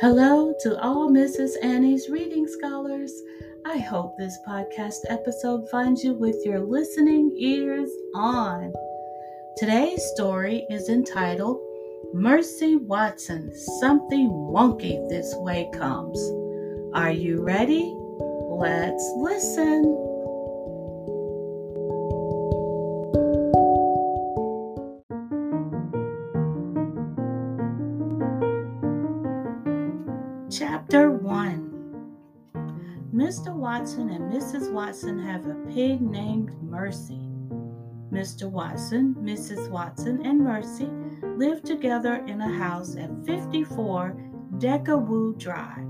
Hello to all Mrs. Annie's reading scholars. I hope this podcast episode finds you with your listening ears on. Today's story is entitled Mercy Watson Something Wonky This Way Comes. Are you ready? Let's listen. Mr. Watson and Mrs. Watson have a pig named Mercy. Mr. Watson, Mrs. Watson, and Mercy live together in a house at 54 Deckawoo Drive.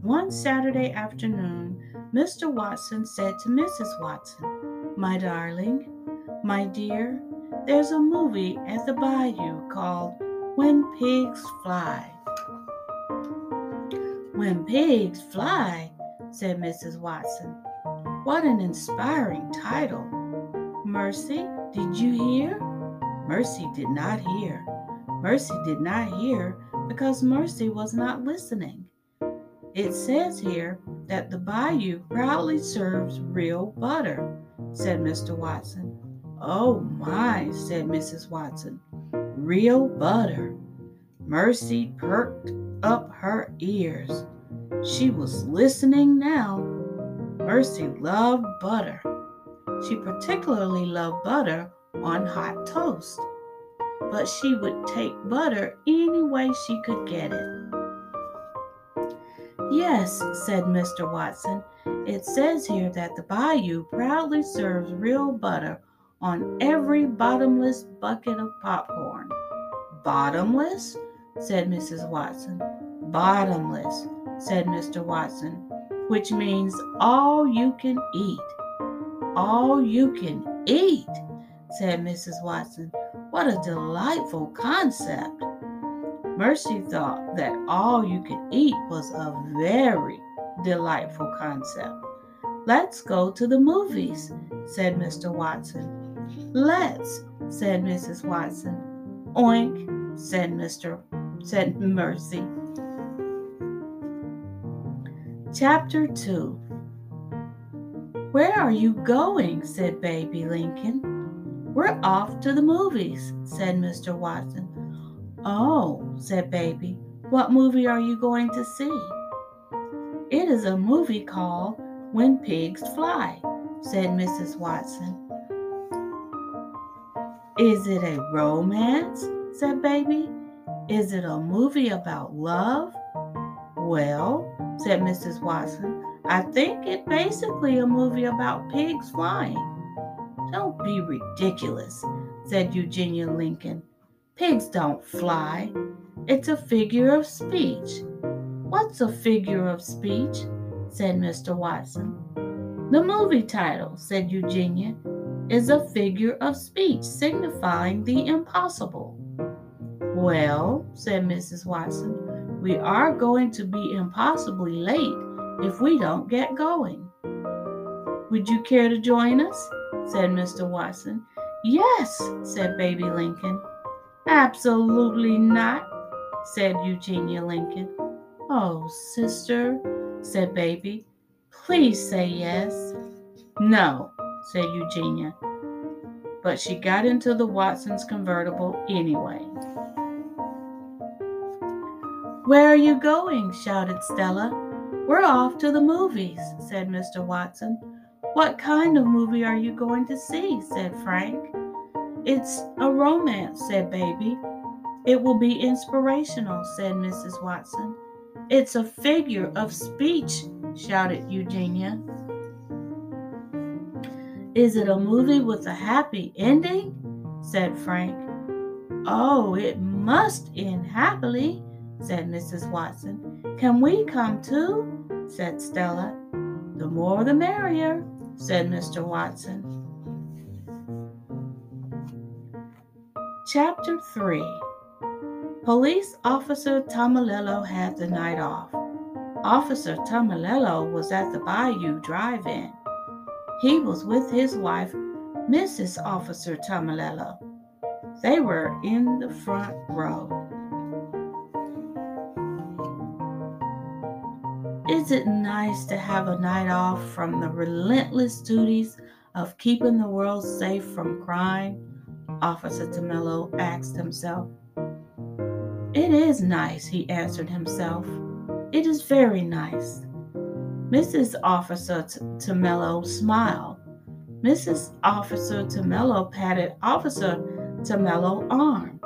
One Saturday afternoon, Mr. Watson said to Mrs. Watson, My darling, my dear, there's a movie at the Bijou called When Pigs Fly. When pigs fly, said Mrs. Watson. What an inspiring title. Mercy, did you hear? Mercy did not hear. Mercy did not hear because Mercy was not listening. It says here that the Bijou proudly serves real butter, said Mr. Watson. Oh my, said Mrs. Watson. Real butter. Mercy perked up her ears. She was listening now. Mercy loved butter. She particularly loved butter on hot toast, but she would take butter any way she could get it. Yes, said Mr. Watson, it says here that the Bijou proudly serves real butter on every bottomless bucket of popcorn. Bottomless? said Mrs. Watson. Bottomless, said Mr. Watson, which means all you can eat. All you can eat, said Mrs. Watson. What a delightful concept. Mercy thought that all you can eat was a very delightful concept. Let's go to the movies, said Mr. Watson. Let's, said Mrs. Watson. Oink, said Mr. said Mercy. Chapter 2 Where are you going? said Baby Lincoln. We're off to the movies, said Mr. Watson. Oh, said Baby, what movie are you going to see? It is a movie called When Pigs Fly, said Mrs. Watson. Is it a romance? said Baby. Is it a movie about love? Well, said Mrs. Watson. I think it's basically a movie about pigs flying. Don't be ridiculous, said Eugenia Lincoln. Pigs don't fly. It's a figure of speech. What's a figure of speech? said Mr. Watson. The movie title, said Eugenia, is a figure of speech signifying the impossible. Well, said Mrs. Watson, we are going to be impossibly late if we don't get going. Would you care to join us? said Mr. Watson. Yes, said Baby Lincoln. Absolutely not, said Eugenia Lincoln. Oh, sister, said Baby, please say yes. No, said Eugenia. But she got into the Watson's convertible anyway. Where are you going? shouted Stella. We're off to the movies, said Mr. Watson. What kind of movie are you going to see? said Frank. It's a romance, said Baby. It will be inspirational, said Mrs. Watson. It's a figure of speech, shouted Eugenia. Is it a movie with a happy ending? said Frank. Oh, it must end happily, said Mrs. Watson. Can we come too? said Stella. The more the merrier, said Mr. Watson. Chapter 3 Police Officer Tomilello had the night off. Officer Tomilello was at the Bijou Drive In. He was with his wife, Mrs. Officer Tomilello. They were in the front row. Is it nice to have a night off from the relentless duties of keeping the world safe from crime? Officer Tomilello asked himself. It is nice, he answered himself. It is very nice. Mrs. Officer Tomilello smiled. Mrs. Officer Tomilello patted Officer Tomilello's arm.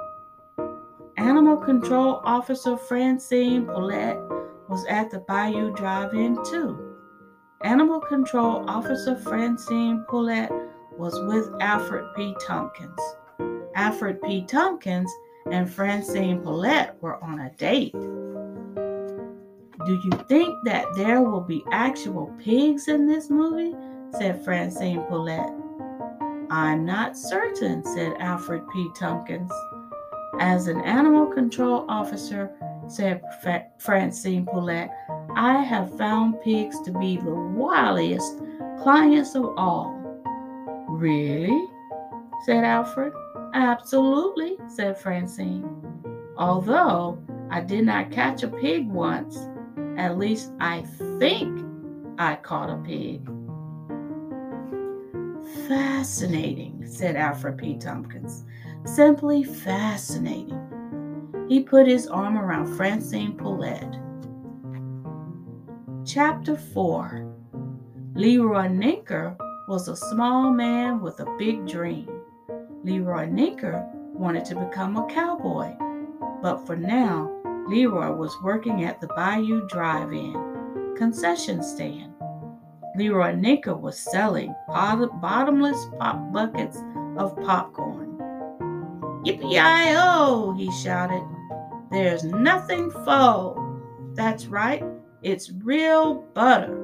Animal Control Officer Francine Poulet was at the Bijou Drive In too. Animal Control Officer Francine Poulet was with Alfred P. Tompkins. Alfred P. Tompkins and Francine Poulet were on a date. Do you think that there will be actual pigs in this movie? said Francine Poulet. I'm not certain, said Alfred P. Tompkins. As an animal control officer, said Francine Poulet, I have found pigs to be the wiliest clients of all. Really? said Alfred. Absolutely, said Francine. Although I did not catch a pig once, at least I think I caught a pig. Fascinating, said Alfred P. Tompkins. Simply fascinating. He put his arm around Francine Poulet. Chapter 4 Leroy Ninker was a small man with a big dream. Leroy Ninker wanted to become a cowboy, but for now, Leroy was working at the Bijou Drive In concession stand. Leroy Ninker was selling bottomless pop buckets of popcorn. Yippee-i-oh, he shouted. There's nothing faux. That's right, it's real butter.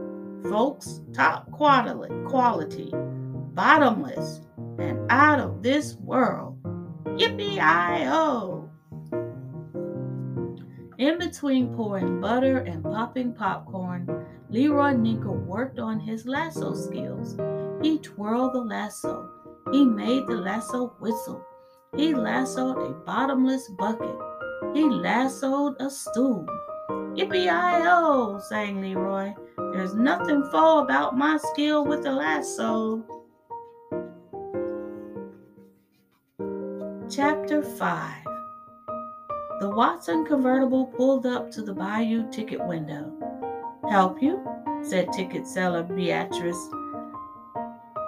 Folks, top quality, quality, bottomless, and out of this world. Yippee-i-oh. In between pouring butter and popping popcorn, Leroy Ninker worked on his lasso skills. He twirled the lasso. He made the lasso whistle. He lassoed a bottomless bucket. He lassoed a stool. Yippee-i-oh, sang Leroy. There's nothing faux about my skill with the lasso. Chapter 5 The Watson convertible pulled up to the Bijou ticket window. Help you? said ticket seller Beatrice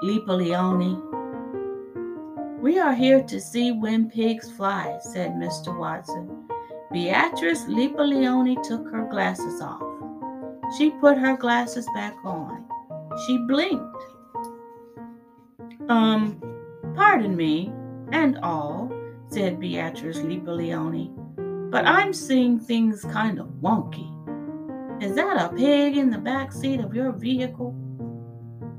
Leapaleoni. We are here to see when pigs fly, said Mr. Watson. Beatrice Leapaleoni took her glasses off. She put her glasses back on. She blinked. Um, pardon me, and all, said Beatrice Leapaleoni, but I'm seeing things kind of wonky. Is that a pig in the back seat of your vehicle?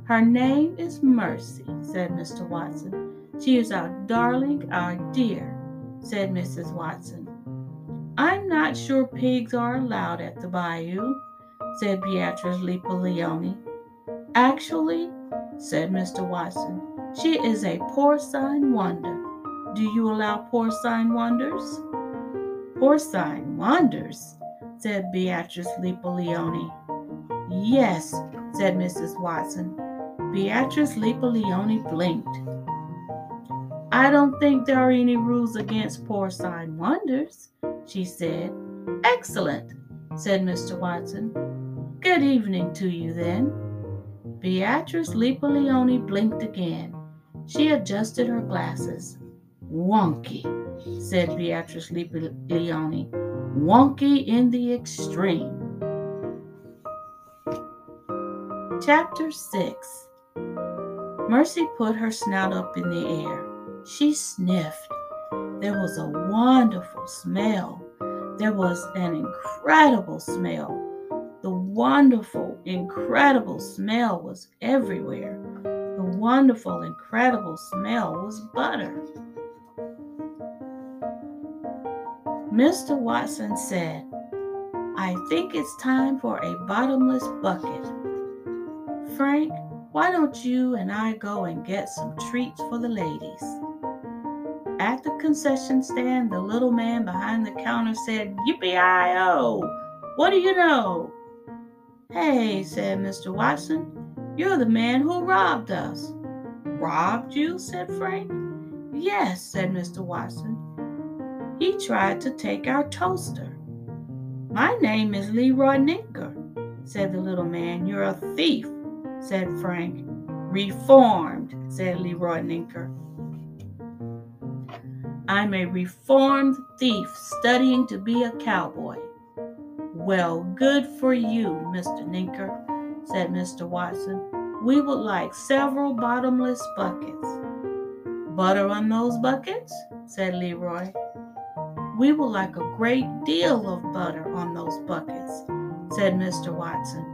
Her name is Mercy, said Mr. Watson. She is our darling, our dear, said Mrs. Watson. I'm not sure pigs are allowed at the Bijou, said Beatrice Leapaleoni. Actually, said Mr. Watson, she is a porcine wonder. Do you allow porcine wonders? Porcine wonders, said Beatrice Leapaleoni. Yes, said Mrs. Watson. Beatrice Leapaleoni blinked. I don't think there are any rules against porcine wonders, she said. Excellent, said Mr. Watson. Good evening to you then. Beatrice Leapaleoni blinked again. She adjusted her glasses. Wonky, said Beatrice Leapaleoni. Wonky in the extreme. Chapter 6 Mercy put her snout up in the air. She sniffed. There was a wonderful smell. There was an incredible smell. The wonderful, incredible smell was everywhere. The wonderful, incredible smell was butter. Mr. Watson said, I think it's time for a bottomless bucket. Frank, why don't you and I go and get some treats for the ladies? At the concession stand, the little man behind the counter said, Yippee-i-oh! What do you know? Hey, said Mr. Watson, you're the man who robbed us. Robbed you? said Frank. Yes, said Mr. Watson. He tried to take our toaster. My name is Leroy Ninker, said the little man. You're a thief, said Frank. Reformed, said Leroy Ninker. I'm a reformed thief studying to be a cowboy. Well, good for you, Mr. Ninker, said Mr. Watson. We would like several bottomless buckets. Butter on those buckets? said Leroy. We would like a great deal of butter on those buckets, said Mr. Watson.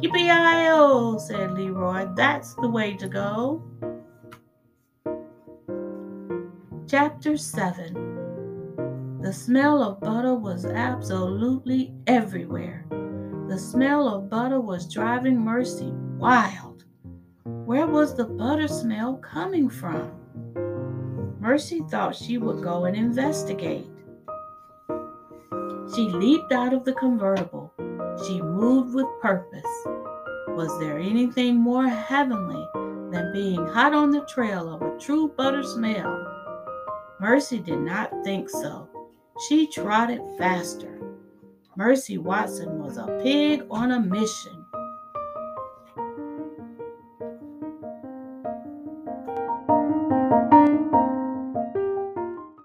Yippee-i-o, said Leroy. That's the way to go. Chapter 7 The smell of butter was absolutely everywhere. The smell of butter was driving Mercy wild. Where was the butter smell coming from? Mercy thought she would go and investigate. She leaped out of the convertible. She moved with purpose. Was there anything more heavenly than being hot on the trail of a true butter smell? Mercy did not think so. She trotted faster. Mercy Watson was a pig on a mission.